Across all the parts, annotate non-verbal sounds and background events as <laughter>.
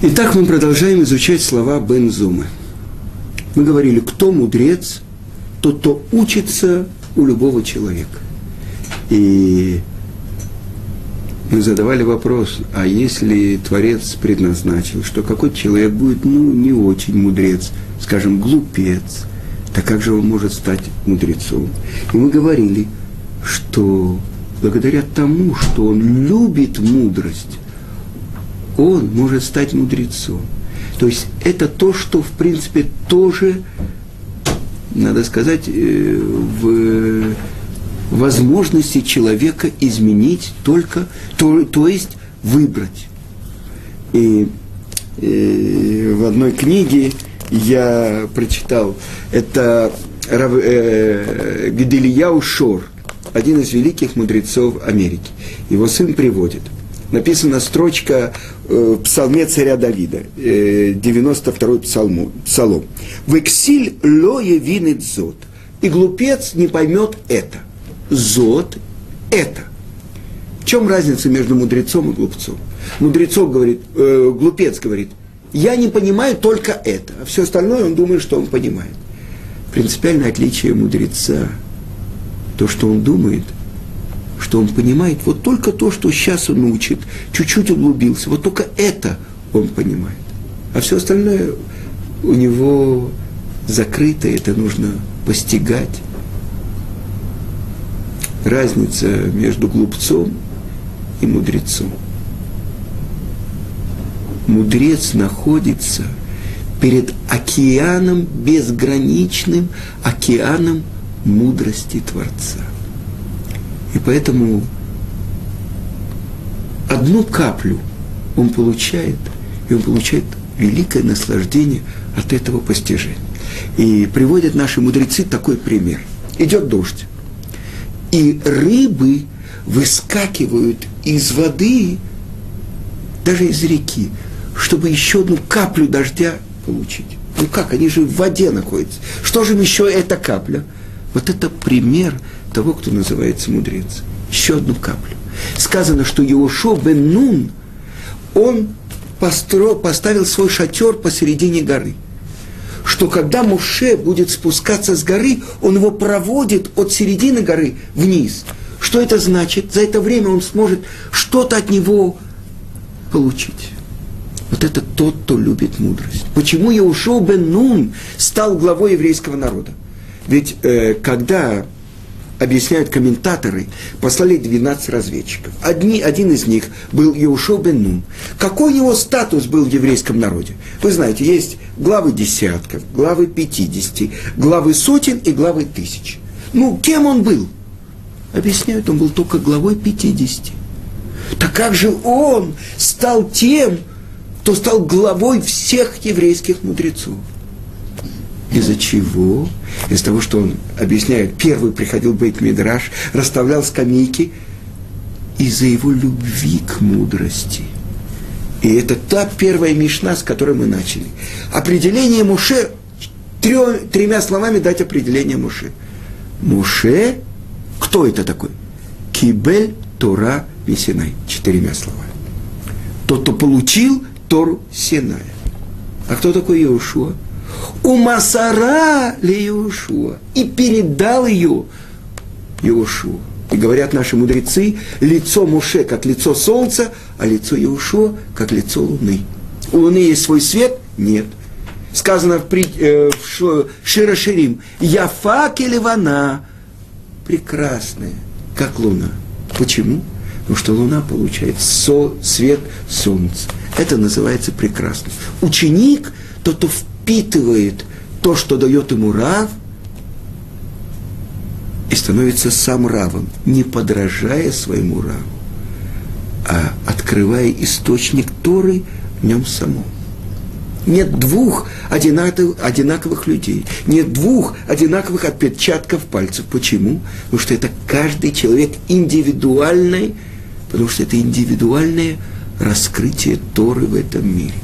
Итак, мы продолжаем изучать слова Бензумы. Мы говорили, кто мудрец, тот, кто учится у любого человека. И мы задавали вопрос, а если Творец предназначил, что какой-то человек будет, ну, не очень мудрец, скажем, глупец, так как же он может стать мудрецом? И мы говорили, что благодаря тому, что он любит мудрость, он может стать мудрецом. То есть это то, что, в принципе, тоже, надо сказать, э, в возможности человека изменить только, то, то есть выбрать. И, и э, в одной книге я прочитал, это э, Гделияу Шор, один из великих мудрецов Америки. Его сын приводит. Написана строчка э, в псалме царя Давида, э, 92-й псалму, псалом. «В эксиль лое винит зод». И глупец не поймет это. Зод – это. В чем разница между мудрецом и глупцом? Мудрецов говорит, э, глупец говорит, я не понимаю только это, а все остальное он думает, что он понимает. Принципиальное отличие мудреца, то, что он думает, что он понимает вот только то, что сейчас он учит, чуть-чуть углубился, вот только это он понимает. А все остальное у него закрыто, это нужно постигать. Разница между глупцом и мудрецом мудрец находится перед океаном, безграничным океаном мудрости Творца. И поэтому одну каплю он получает, и он получает великое наслаждение от этого постижения. И приводят наши мудрецы такой пример. Идет дождь, и рыбы выскакивают из воды, даже из реки, чтобы еще одну каплю дождя получить. Ну как, они же в воде находятся. Что же им еще эта капля? Вот это пример того, кто называется мудрец. Еще одну каплю. Сказано, что Иошо бен Нун, он постро, поставил свой шатер посередине горы. Что когда Муше будет спускаться с горы, он его проводит от середины горы вниз. Что это значит? За это время он сможет что-то от него получить. Вот это тот, кто любит мудрость. Почему Яушоу бен Нун стал главой еврейского народа? Ведь э, когда объясняют комментаторы, послали 12 разведчиков. Одни, один из них был Яушо бен Нун. Какой его статус был в еврейском народе? Вы знаете, есть главы десятков, главы пятидесяти, главы сотен и главы тысяч. Ну, кем он был? Объясняют, он был только главой пятидесяти. Так как же он стал тем, кто стал главой всех еврейских мудрецов? Из-за чего? Из-за того, что он объясняет, первый приходил Бейт Мидраш, расставлял скамейки, из-за его любви к мудрости. И это та первая мишна, с которой мы начали. Определение Муше, трё, тремя словами дать определение Муше. Муше, кто это такой? Кибель Тора Мессинай. Четырьмя словами. Тот, кто получил Тору Синая. А кто такой Иошуа? У Масара ли Иошуа. И передал ее Иошуа. И говорят наши мудрецы, лицо Муше как лицо солнца, а лицо Иошуа как лицо луны. У луны есть свой свет? Нет. Сказано в, э, в Широширим, Яфа Келевана, прекрасная, как луна. Почему? Потому что луна получает со, свет солнца. Это называется прекрасно. Ученик, тот, кто впитывает то, что дает ему Рав, и становится сам Равом, не подражая своему Раву, а открывая источник Торы в нем самом. Нет двух одинаковых, одинаковых людей, нет двух одинаковых отпечатков пальцев. Почему? Потому что это каждый человек индивидуальный, потому что это индивидуальное раскрытие Торы в этом мире.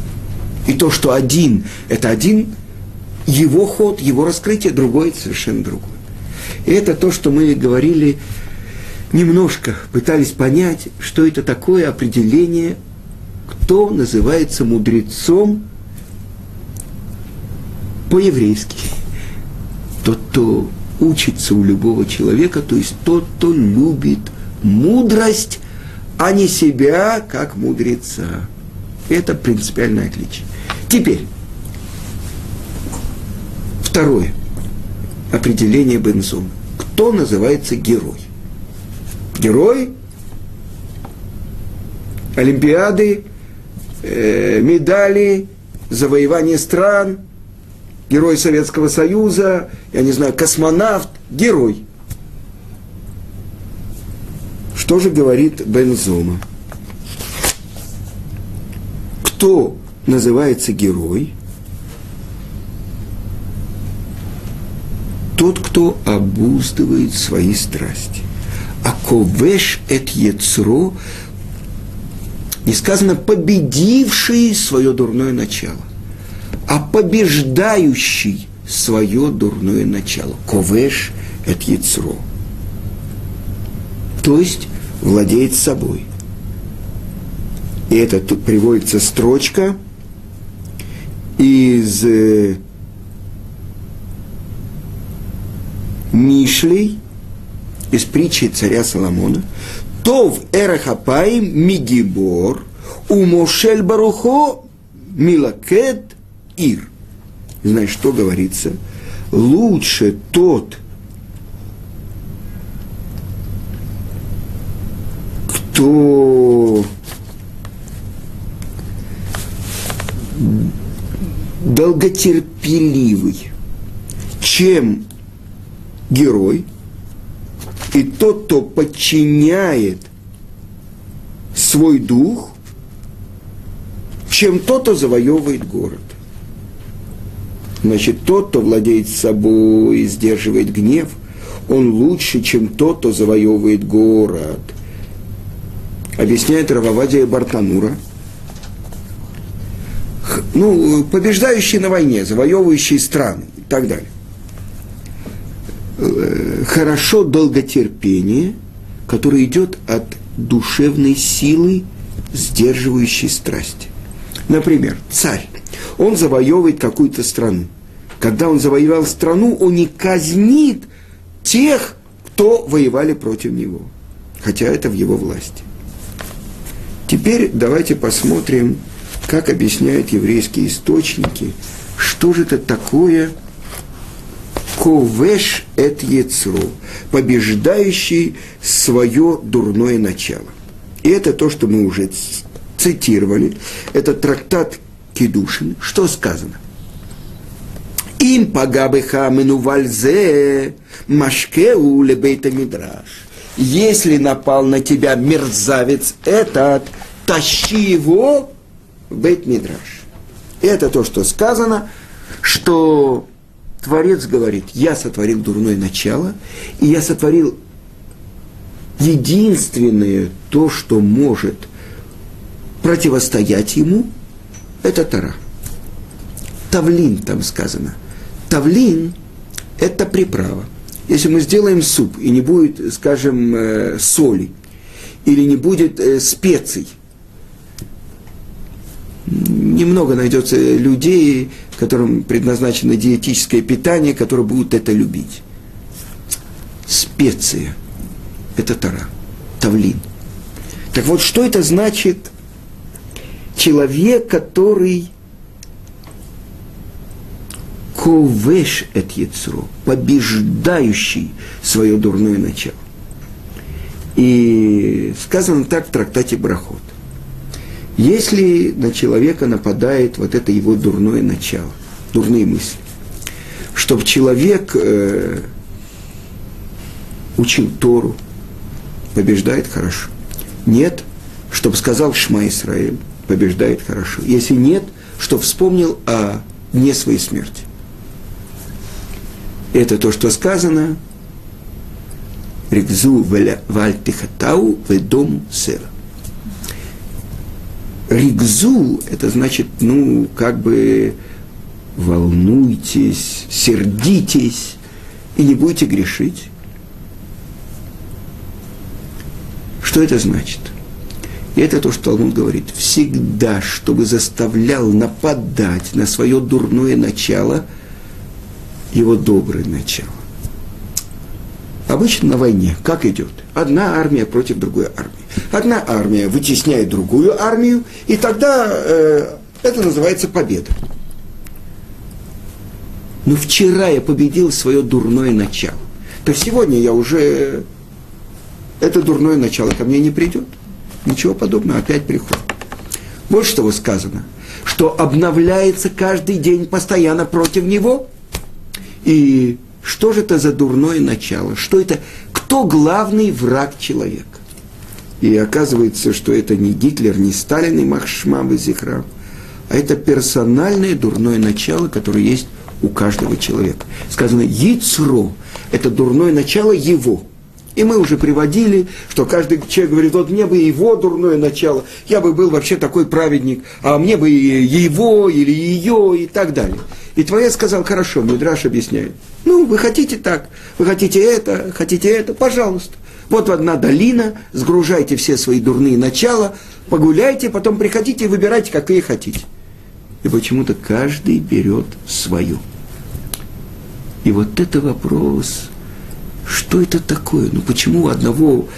И то, что один – это один его ход, его раскрытие, другой – совершенно другой. И это то, что мы говорили немножко, пытались понять, что это такое определение, кто называется мудрецом по-еврейски. Тот, кто учится у любого человека, то есть тот, кто любит мудрость, а не себя как мудреца. Это принципиальное отличие. Теперь, второе определение Бензума. Кто называется герой? Герой Олимпиады, э, медали, завоевание стран, герой Советского Союза, я не знаю, космонавт, герой. Что же говорит Бензома? Кто называется герой? Тот, кто обуздывает свои страсти. А ковеш эт ецро не сказано победивший свое дурное начало, а побеждающий свое дурное начало. Ковеш – это яцро. То есть владеет собой. И это тут приводится строчка из э, Мишлей, из притчи царя Соломона, Тов Эрахапаим Мигибор, Умошель Барухо Милакет Ир. Знаешь, что говорится? Лучше тот, кто долготерпеливый, чем герой – и тот, кто подчиняет свой дух, чем тот, кто завоевывает город. Значит, тот, кто владеет собой и сдерживает гнев, он лучше, чем тот, кто завоевывает город. Объясняет Рававадия Бартанура. Ну, побеждающий на войне, завоевывающий страны и так далее. Э, хорошо долготерпение, которое идет от душевной силы, сдерживающей страсти. Например, царь, он завоевывает какую-то страну. Когда он завоевал страну, он не казнит тех, кто воевали против него, хотя это в его власти. Теперь давайте посмотрим, как объясняют еврейские источники, что же это такое – ковеш эт яцру, побеждающий свое дурное начало. И это то, что мы уже цитировали. Это трактат Кедушин. Что сказано? Им пагабыха менувальзе машкеу лебейта мидраш. Если напал на тебя мерзавец этот, тащи его бейт мидраш. Это то, что сказано, что Творец говорит, я сотворил дурное начало, и я сотворил единственное то, что может противостоять ему, это Тара. Тавлин там сказано. Тавлин – это приправа. Если мы сделаем суп, и не будет, скажем, э, соли, или не будет э, специй – немного найдется людей, которым предназначено диетическое питание, которые будут это любить. Специя – это тара, тавлин. Так вот, что это значит человек, который ковеш эт яцро, побеждающий свое дурное начало. И сказано так в трактате Брахот. Если на человека нападает вот это его дурное начало, дурные мысли, чтобы человек э, учил Тору, побеждает хорошо. Нет, чтобы сказал Шма Исраиль, побеждает хорошо. Если нет, что вспомнил о дне своей смерти. Это то, что сказано. Ригзу вальтихатау ведом сера. Ригзу – это значит, ну, как бы волнуйтесь, сердитесь и не будете грешить. Что это значит? И это то, что Талмуд говорит. Всегда, чтобы заставлял нападать на свое дурное начало, его доброе начало. Обычно на войне как идет? Одна армия против другой армии. Одна армия вытесняет другую армию, и тогда э, это называется победа. Но вчера я победил свое дурное начало. То сегодня я уже это дурное начало ко мне не придет. Ничего подобного, опять приходит. Вот что сказано, что обновляется каждый день постоянно против него. И что же это за дурное начало? Что это? Кто главный враг человека? И оказывается, что это не Гитлер, не Сталин и Махшмам и Зихрам, а это персональное дурное начало, которое есть у каждого человека. Сказано «Яйцро» – это дурное начало его – и мы уже приводили, что каждый человек говорит, вот мне бы его дурное начало, я бы был вообще такой праведник, а мне бы его или ее и так далее. И твоя сказал, хорошо, Мидраш объясняет. Ну, вы хотите так, вы хотите это, хотите это, пожалуйста. Вот одна долина, сгружайте все свои дурные начала, погуляйте, потом приходите и выбирайте, как вы хотите. И почему-то каждый берет свою. И вот это вопрос, что это такое? Ну почему у одного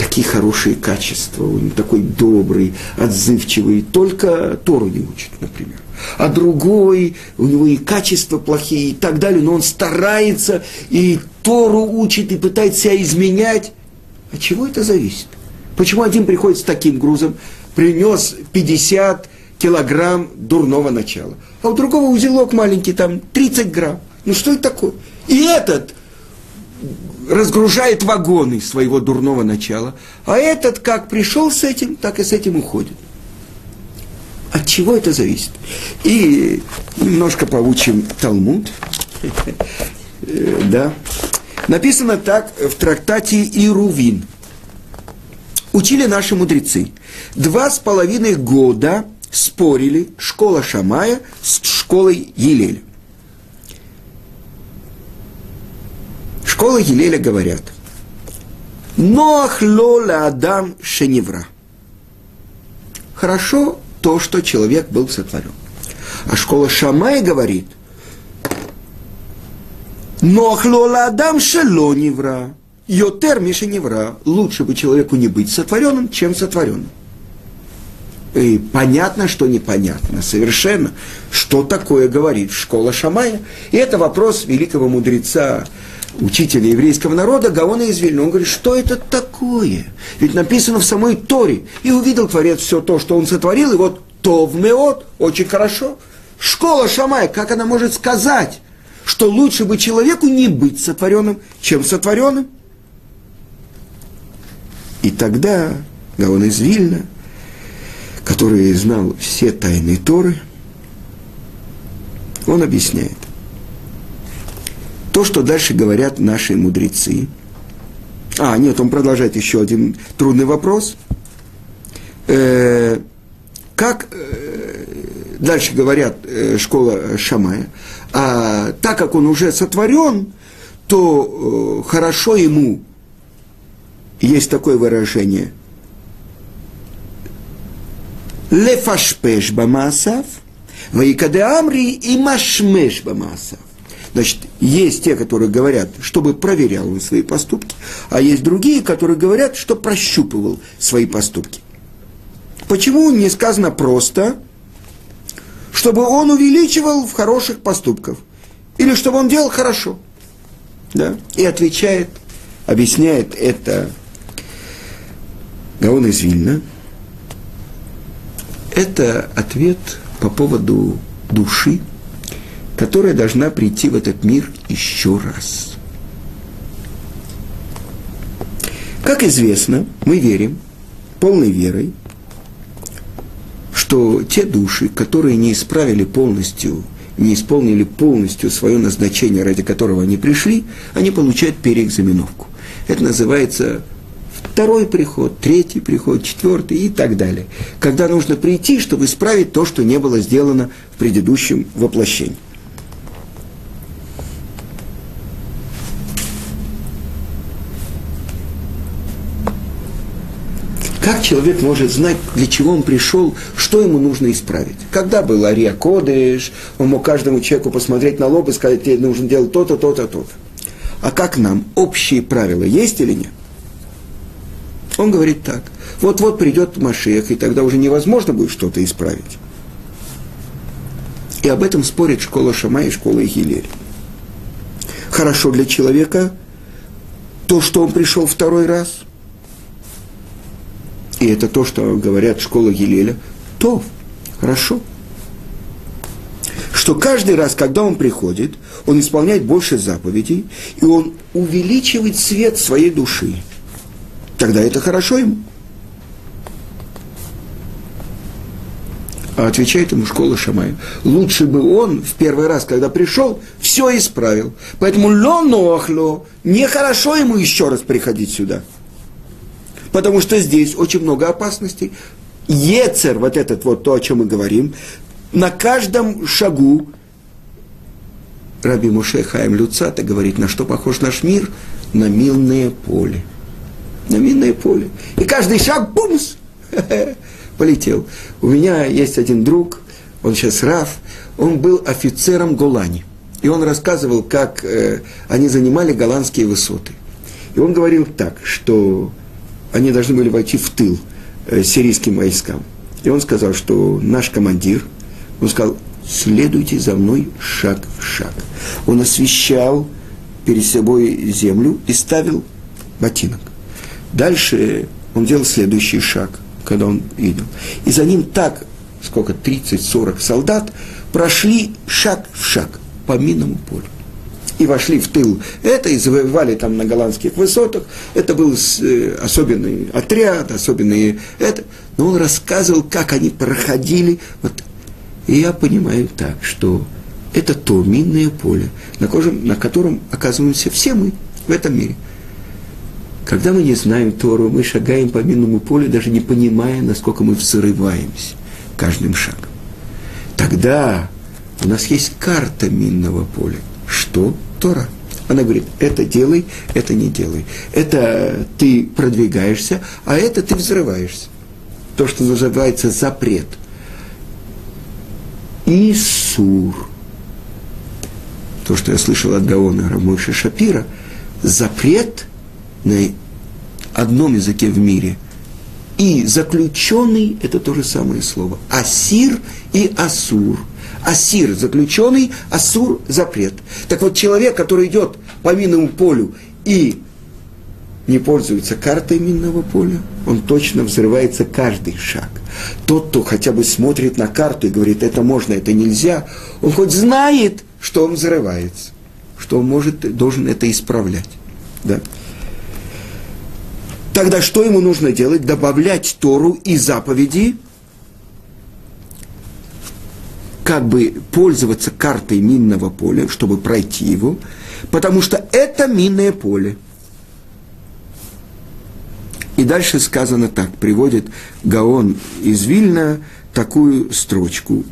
такие хорошие качества, он такой добрый, отзывчивый, только Тору не учит, например. А другой, у него и качества плохие и так далее, но он старается и Тору учит, и пытается себя изменять. От чего это зависит? Почему один приходит с таким грузом, принес 50 килограмм дурного начала, а у другого узелок маленький, там 30 грамм. Ну что это такое? И этот разгружает вагоны своего дурного начала, а этот как пришел с этим, так и с этим уходит. От чего это зависит? И немножко поучим Талмуд. <laughs> Да. Написано так в трактате Ирувин. Учили наши мудрецы. Два с половиной года спорили школа Шамая с школой Елеля. Школа Елеля говорят, Ноах лола адам шеневра. Хорошо то, что человек был сотворен. А школа Шамай говорит, Ноах лола адам шело невра. Йотер миша. Лучше бы человеку не быть сотворенным, чем сотворенным. И понятно, что непонятно, совершенно, что такое говорит школа Шамая. И это вопрос великого мудреца учителя еврейского народа Гаона из Вильна. Он говорит, что это такое? Ведь написано в самой Торе. И увидел Творец все то, что он сотворил, и вот то в Меот, очень хорошо. Школа Шамая, как она может сказать, что лучше бы человеку не быть сотворенным, чем сотворенным? И тогда Гаон из Вильна, который знал все тайны Торы, он объясняет то, что дальше говорят наши мудрецы. А, нет, он продолжает еще один трудный вопрос. Э, как э, дальше говорят э, школа Шамая, а так как он уже сотворен, то э, хорошо ему, есть такое выражение, лефашпеш бамасав, ваикаде амри и машмеш бамасав. Значит, есть те, которые говорят, чтобы проверял он свои поступки, а есть другие, которые говорят, что прощупывал свои поступки. Почему не сказано просто, чтобы он увеличивал в хороших поступках, или чтобы он делал хорошо? Да? И отвечает, объясняет это Гаон из Вильна. Это ответ по поводу души, которая должна прийти в этот мир еще раз. Как известно, мы верим полной верой, что те души, которые не исправили полностью, не исполнили полностью свое назначение, ради которого они пришли, они получают переэкзаменовку. Это называется второй приход, третий приход, четвертый и так далее. Когда нужно прийти, чтобы исправить то, что не было сделано в предыдущем воплощении. Как человек может знать, для чего он пришел, что ему нужно исправить? Когда был Ария Кодыш, он мог каждому человеку посмотреть на лоб и сказать, тебе нужно делать то-то, то-то, то-то. А как нам? Общие правила есть или нет? Он говорит так. Вот-вот придет Машех, и тогда уже невозможно будет что-то исправить. И об этом спорит школа Шама и школа Ихилель. Хорошо для человека то, что он пришел второй раз. И это то, что говорят школа Гилеля. То, хорошо. Что каждый раз, когда он приходит, он исполняет больше заповедей, и он увеличивает свет своей души. Тогда это хорошо ему. А отвечает ему школа Шамая. Лучше бы он в первый раз, когда пришел, все исправил. Поэтому ло нохло, нехорошо ему еще раз приходить сюда. Потому что здесь очень много опасностей. Ецер, вот этот вот то, о чем мы говорим, на каждом шагу Раби Муше Хаим Люцата говорит, на что похож наш мир? На милное поле. На минное поле. И каждый шаг, бумс, <laughs> полетел. У меня есть один друг, он сейчас Раф, он был офицером Голани. И он рассказывал, как э, они занимали голландские высоты. И он говорил так, что они должны были войти в тыл э, сирийским войскам. И он сказал, что наш командир, он сказал, следуйте за мной шаг в шаг. Он освещал перед собой землю и ставил ботинок. Дальше он делал следующий шаг – когда он видел. И за ним так, сколько, 30-40 солдат, прошли шаг в шаг по минному полю. И вошли в тыл это, и завоевали там на голландских высотах. Это был э, особенный отряд, особенные это. Но он рассказывал, как они проходили. Вот. И я понимаю так, что это то минное поле, на, кожем, на котором оказываемся все мы в этом мире – когда мы не знаем Тору, мы шагаем по минному полю, даже не понимая, насколько мы взрываемся каждым шагом. Тогда у нас есть карта минного поля. Что? Тора. Она говорит, это делай, это не делай. Это ты продвигаешься, а это ты взрываешься. То, что называется запрет. Исур. То, что я слышал от Гаона Рамойша Шапира, запрет на одном языке в мире. И заключенный – это то же самое слово. Асир и асур. Асир – заключенный, асур – запрет. Так вот, человек, который идет по минному полю и не пользуется картой минного поля, он точно взрывается каждый шаг. Тот, кто хотя бы смотрит на карту и говорит, это можно, это нельзя, он хоть знает, что он взрывается, что он может, должен это исправлять. Да? Тогда что ему нужно делать? Добавлять Тору и заповеди, как бы пользоваться картой минного поля, чтобы пройти его, потому что это минное поле. И дальше сказано так, приводит Гаон из Вильна такую строчку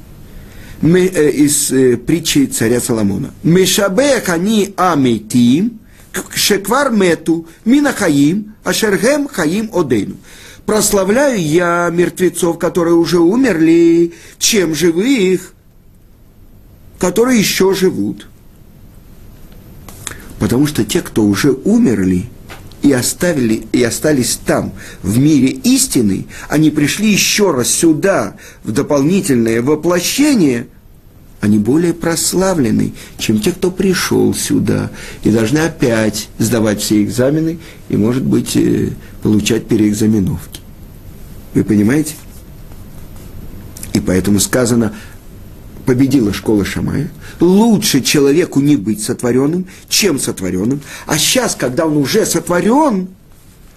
э, из э, притчи царя Соломона. Мешабех они амитим, шеквар мету, минахаим, ашергем хаим одейну. Прославляю я мертвецов, которые уже умерли, чем живых, которые еще живут. Потому что те, кто уже умерли и, оставили, и остались там, в мире истины, они пришли еще раз сюда, в дополнительное воплощение – они более прославлены, чем те, кто пришел сюда, и должны опять сдавать все экзамены и, может быть, э, получать переэкзаменовки. Вы понимаете? И поэтому сказано, победила школа Шамая, лучше человеку не быть сотворенным, чем сотворенным, а сейчас, когда он уже сотворен,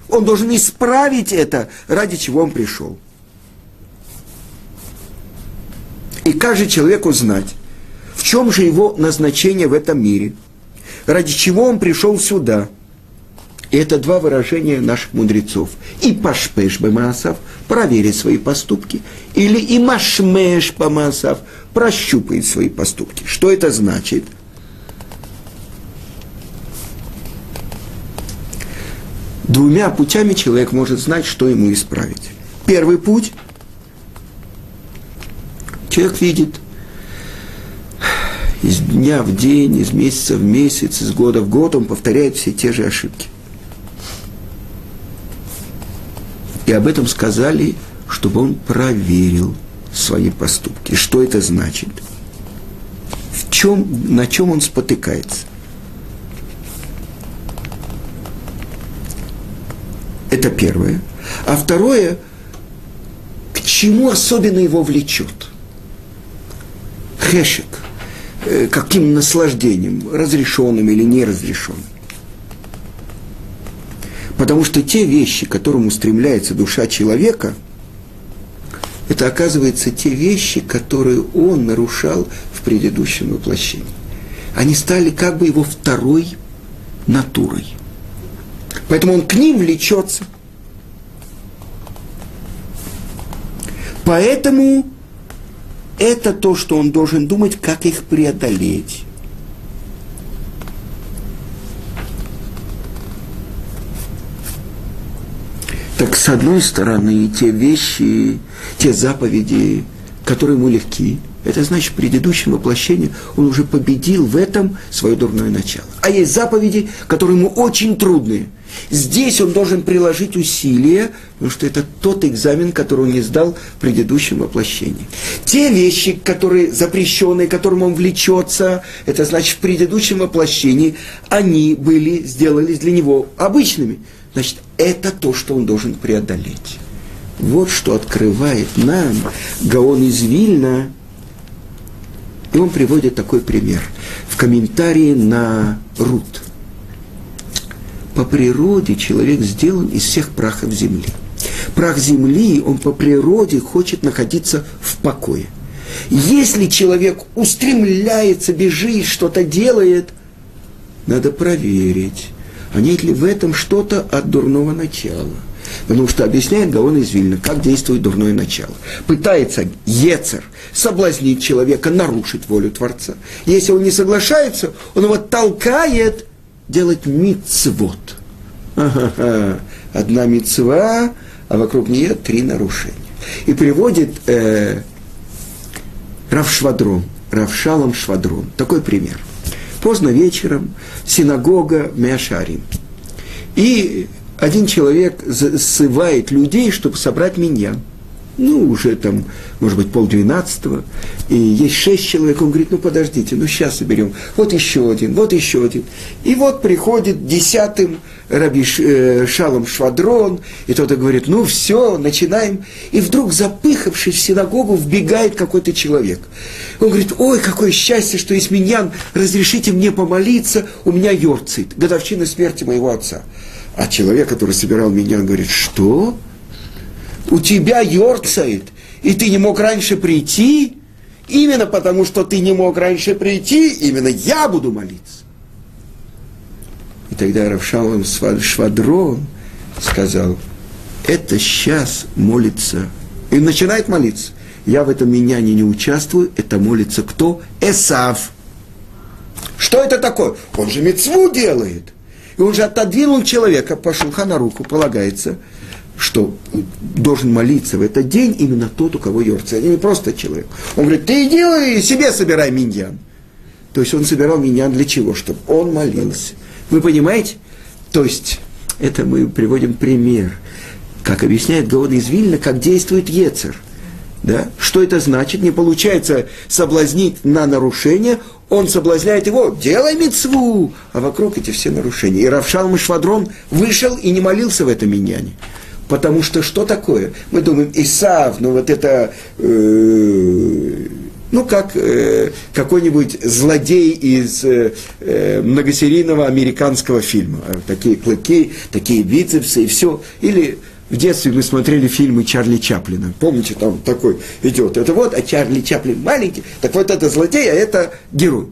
он должен исправить это, ради чего он пришел. И каждый человек узнать, в чем же его назначение в этом мире, ради чего он пришел сюда. И это два выражения наших мудрецов. И пашпеш бамасав, проверить свои поступки, или и машмеш бамасав, прощупает свои поступки. Что это значит? Двумя путями человек может знать, что ему исправить. Первый путь. Человек видит из дня в день, из месяца в месяц, из года в год, он повторяет все те же ошибки. И об этом сказали, чтобы он проверил свои поступки. Что это значит? В чем, на чем он спотыкается? Это первое. А второе, к чему особенно его влечет? Хешек. Э, каким наслаждением, разрешенным или неразрешенным. Потому что те вещи, к которым устремляется душа человека, это оказывается те вещи, которые он нарушал в предыдущем воплощении. Они стали как бы его второй натурой. Поэтому он к ним влечется. Поэтому это то, что он должен думать, как их преодолеть. Так с одной стороны, те вещи, те заповеди, которые ему легки, это значит, в предыдущем воплощении он уже победил в этом свое дурное начало. А есть заповеди, которые ему очень трудные. Здесь он должен приложить усилия, потому что это тот экзамен, который он не сдал в предыдущем воплощении. Те вещи, которые запрещенные, которым он влечется, это значит, в предыдущем воплощении они были, сделались для него обычными. Значит, это то, что он должен преодолеть. Вот что открывает нам Гаон из Вильна. И он приводит такой пример в комментарии на Рут. По природе человек сделан из всех прахов земли. Прах земли, он по природе хочет находиться в покое. Если человек устремляется, бежит, что-то делает, надо проверить, а нет ли в этом что-то от дурного начала. Потому что объясняет Гаон из Вильна, как действует дурное начало. Пытается Ецер соблазнить человека, нарушить волю Творца. Если он не соглашается, он его толкает делать мицвод. Одна мицва, а вокруг нее три нарушения. И приводит э, Равшвадрон, Равшалом Швадрон. Такой пример – Поздно вечером синагога Мяшарим. И один человек сывает людей, чтобы собрать меня. Ну, уже там, может быть, полдвенадцатого. И есть шесть человек. Он говорит, ну, подождите, ну, сейчас соберем. Вот еще один, вот еще один. И вот приходит десятым Раби э, Шалом Швадрон, и тот говорит, ну все, начинаем. И вдруг, запыхавшись в синагогу, вбегает какой-то человек. Он говорит, ой, какое счастье, что есть миньян, разрешите мне помолиться, у меня йорцит, годовщина смерти моего отца. А человек, который собирал миньян, говорит, что? У тебя йорцает, и ты не мог раньше прийти? Именно потому, что ты не мог раньше прийти, именно я буду молиться. И тогда Равшалом Швадрон сказал, это сейчас молится. И начинает молиться. Я в этом меняне не участвую, это молится кто? Эсав. Что это такое? Он же мецву делает. И он же отодвинул человека по на руку, полагается, что должен молиться в этот день именно тот, у кого йорца, не просто человек. Он говорит, ты иди и себе собирай миньян. То есть он собирал миньян для чего? Чтобы он молился. Вы понимаете? То есть, это мы приводим пример, как объясняет Гаон из Вильна, как действует Ецер. Да? Что это значит? Не получается соблазнить на нарушение, он соблазняет его, делай мецву, а вокруг эти все нарушения. И Равшалм Швадрон вышел и не молился в этом миньяне. Потому что что такое? Мы думаем, Исав, ну вот это э, ну, как э, какой-нибудь злодей из э, э, многосерийного американского фильма. Такие клыки, такие бицепсы и все. Или в детстве мы смотрели фильмы Чарли Чаплина. Помните, там такой идет. Это вот, а Чарли Чаплин маленький. Так вот это злодей, а это герой.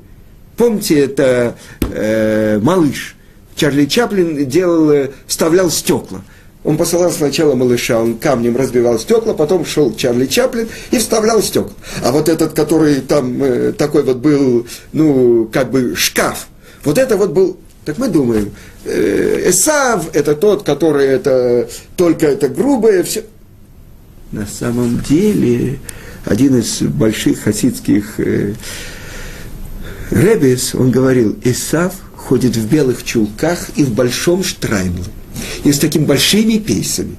Помните, это э, малыш. Чарли Чаплин делал, э, вставлял стекла. Он посылал сначала малыша, он камнем разбивал стекла, потом шел Чарли Чаплин и вставлял стекла. А вот этот, который там э, такой вот был, ну, как бы шкаф, вот это вот был так мы думаем, э, Эсав это тот, который это только это грубое, все. на самом деле один из больших хасидских э, Ребес, он говорил, Исав ходит в белых чулках и в большом штраймле, и с такими большими пейсами.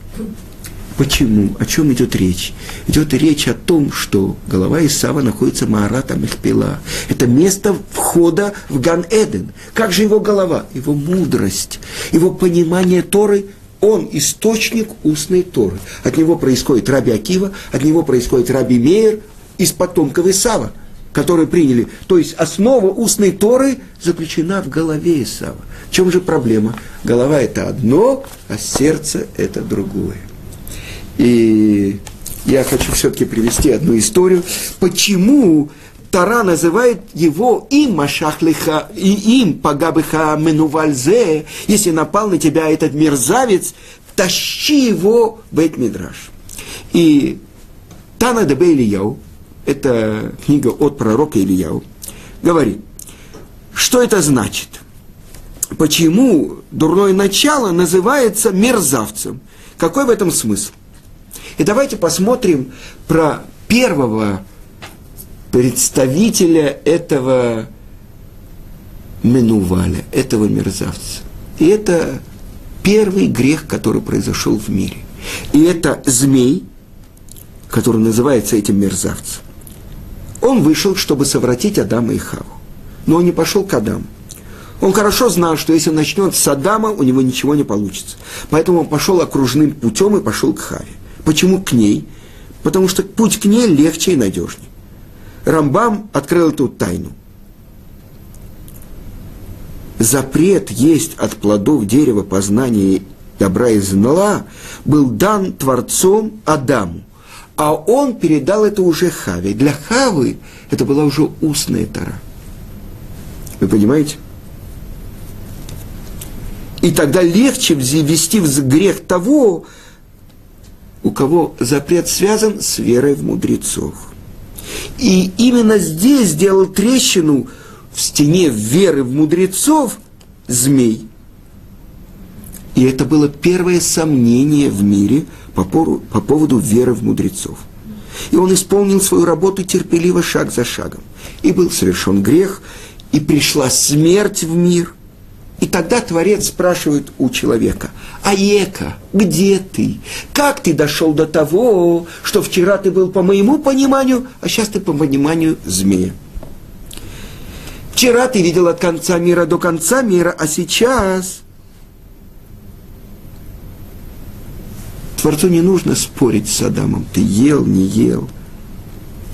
Почему? О чем идет речь? Идет речь о том, что голова Исава находится Маарата Мехпила. Это место входа в Ган-Эден. Как же его голова? Его мудрость, его понимание Торы – он источник устной Торы. От него происходит Раби Акива, от него происходит Раби Мейер из потомков Исава, которые приняли. То есть основа устной Торы заключена в голове Исава. В чем же проблема? Голова – это одно, а сердце – это другое. И я хочу все-таки привести одну историю, почему Тара называет его им Машахлиха, и им Пагабыха Менувальзе, если напал на тебя этот мерзавец, тащи его в Бейт-Мидраш. И Тана Дебе Ильяу, это книга от пророка Ильяу, говорит, что это значит? Почему дурное начало называется мерзавцем? Какой в этом смысл? И давайте посмотрим про первого представителя этого Менуваля, этого мерзавца. И это первый грех, который произошел в мире. И это змей, который называется этим мерзавцем. Он вышел, чтобы совратить Адама и Хаву. Но он не пошел к Адаму. Он хорошо знал, что если он начнет с Адама, у него ничего не получится. Поэтому он пошел окружным путем и пошел к Хаве. Почему к ней? Потому что путь к ней легче и надежнее. Рамбам открыл эту тайну. Запрет есть от плодов дерева познания добра и зла был дан Творцом Адаму, а он передал это уже Хаве. Для Хавы это была уже устная тара. Вы понимаете? И тогда легче ввести в грех того, у кого запрет связан с верой в мудрецов. И именно здесь сделал трещину в стене веры в мудрецов змей. И это было первое сомнение в мире по, пору, по поводу веры в мудрецов. И он исполнил свою работу терпеливо шаг за шагом. И был совершен грех, и пришла смерть в мир – и тогда Творец спрашивает у человека, Аека, где ты? Как ты дошел до того, что вчера ты был по моему пониманию, а сейчас ты по пониманию змея? Вчера ты видел от конца мира до конца мира, а сейчас... Творцу не нужно спорить с Адамом. Ты ел, не ел.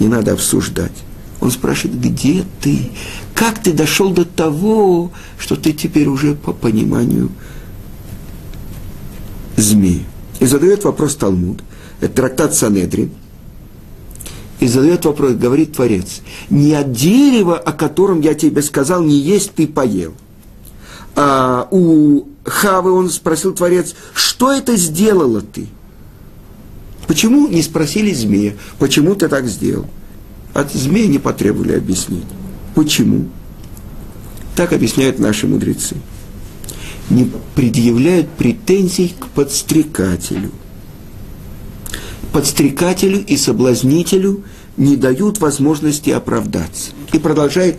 Не надо обсуждать. Он спрашивает, где ты? Как ты дошел до того, что ты теперь уже по пониманию змеи? И задает вопрос Талмуд, это трактат Санедрин, и задает вопрос, говорит Творец, не от дерева, о котором я тебе сказал, не есть ты поел. А у Хавы он спросил Творец, что это сделала ты? Почему не спросили змея, почему ты так сделал? От змеи не потребовали объяснений. Почему? Так объясняют наши мудрецы. Не предъявляют претензий к подстрекателю. Подстрекателю и соблазнителю не дают возможности оправдаться. И продолжает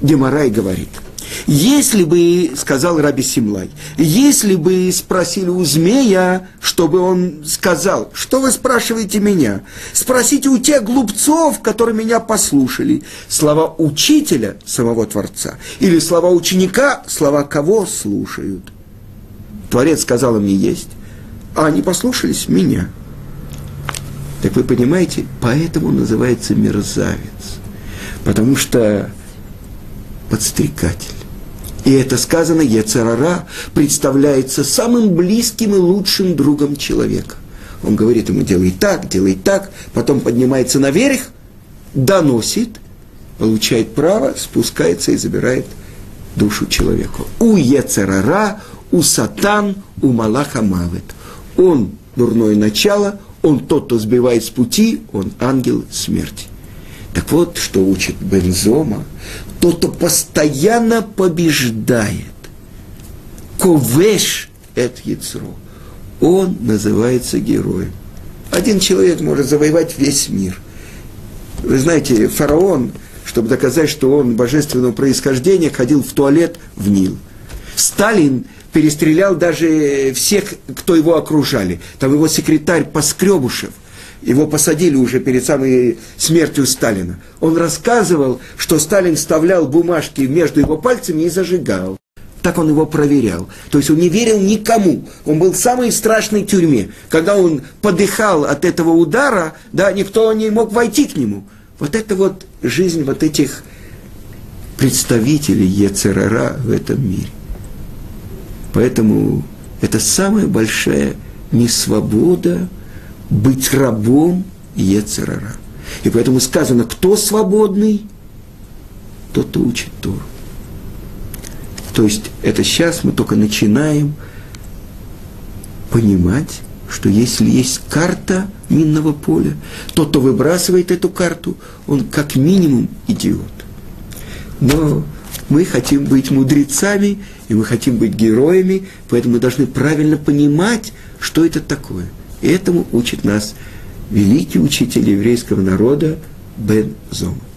Демарай говорит – если бы, сказал Раби Симлай, если бы спросили у змея, чтобы он сказал, что вы спрашиваете меня? Спросите у тех глупцов, которые меня послушали. Слова учителя, самого Творца, или слова ученика, слова кого слушают. Творец сказал им есть, а они послушались меня. Так вы понимаете, поэтому называется мерзавец. Потому что подстрекатель. И это сказано, Ецарара представляется самым близким и лучшим другом человека. Он говорит ему, делай так, делай так, потом поднимается наверх, доносит, получает право, спускается и забирает душу человека. У Ецарара, у Сатан, у Малаха Мавет. Он дурное начало, он тот, кто сбивает с пути, он ангел смерти. Так вот, что учит Бензома, тот, кто постоянно побеждает. Ковеш – это яцро. Он называется героем. Один человек может завоевать весь мир. Вы знаете, фараон, чтобы доказать, что он божественного происхождения, ходил в туалет в Нил. Сталин перестрелял даже всех, кто его окружали. Там его секретарь Поскребушев, его посадили уже перед самой смертью Сталина. Он рассказывал, что Сталин вставлял бумажки между его пальцами и зажигал. Так он его проверял. То есть он не верил никому. Он был в самой страшной тюрьме. Когда он подыхал от этого удара, да, никто не мог войти к нему. Вот это вот жизнь вот этих представителей Ецерара в этом мире. Поэтому это самая большая несвобода быть рабом Ецерара. И поэтому сказано, кто свободный, тот, кто учит Тору. То есть это сейчас мы только начинаем понимать, что если есть карта минного поля, тот, кто выбрасывает эту карту, он как минимум идиот. Но мы хотим быть мудрецами, и мы хотим быть героями, поэтому мы должны правильно понимать, что это такое. И этому учит нас великий учитель еврейского народа Бен Зома.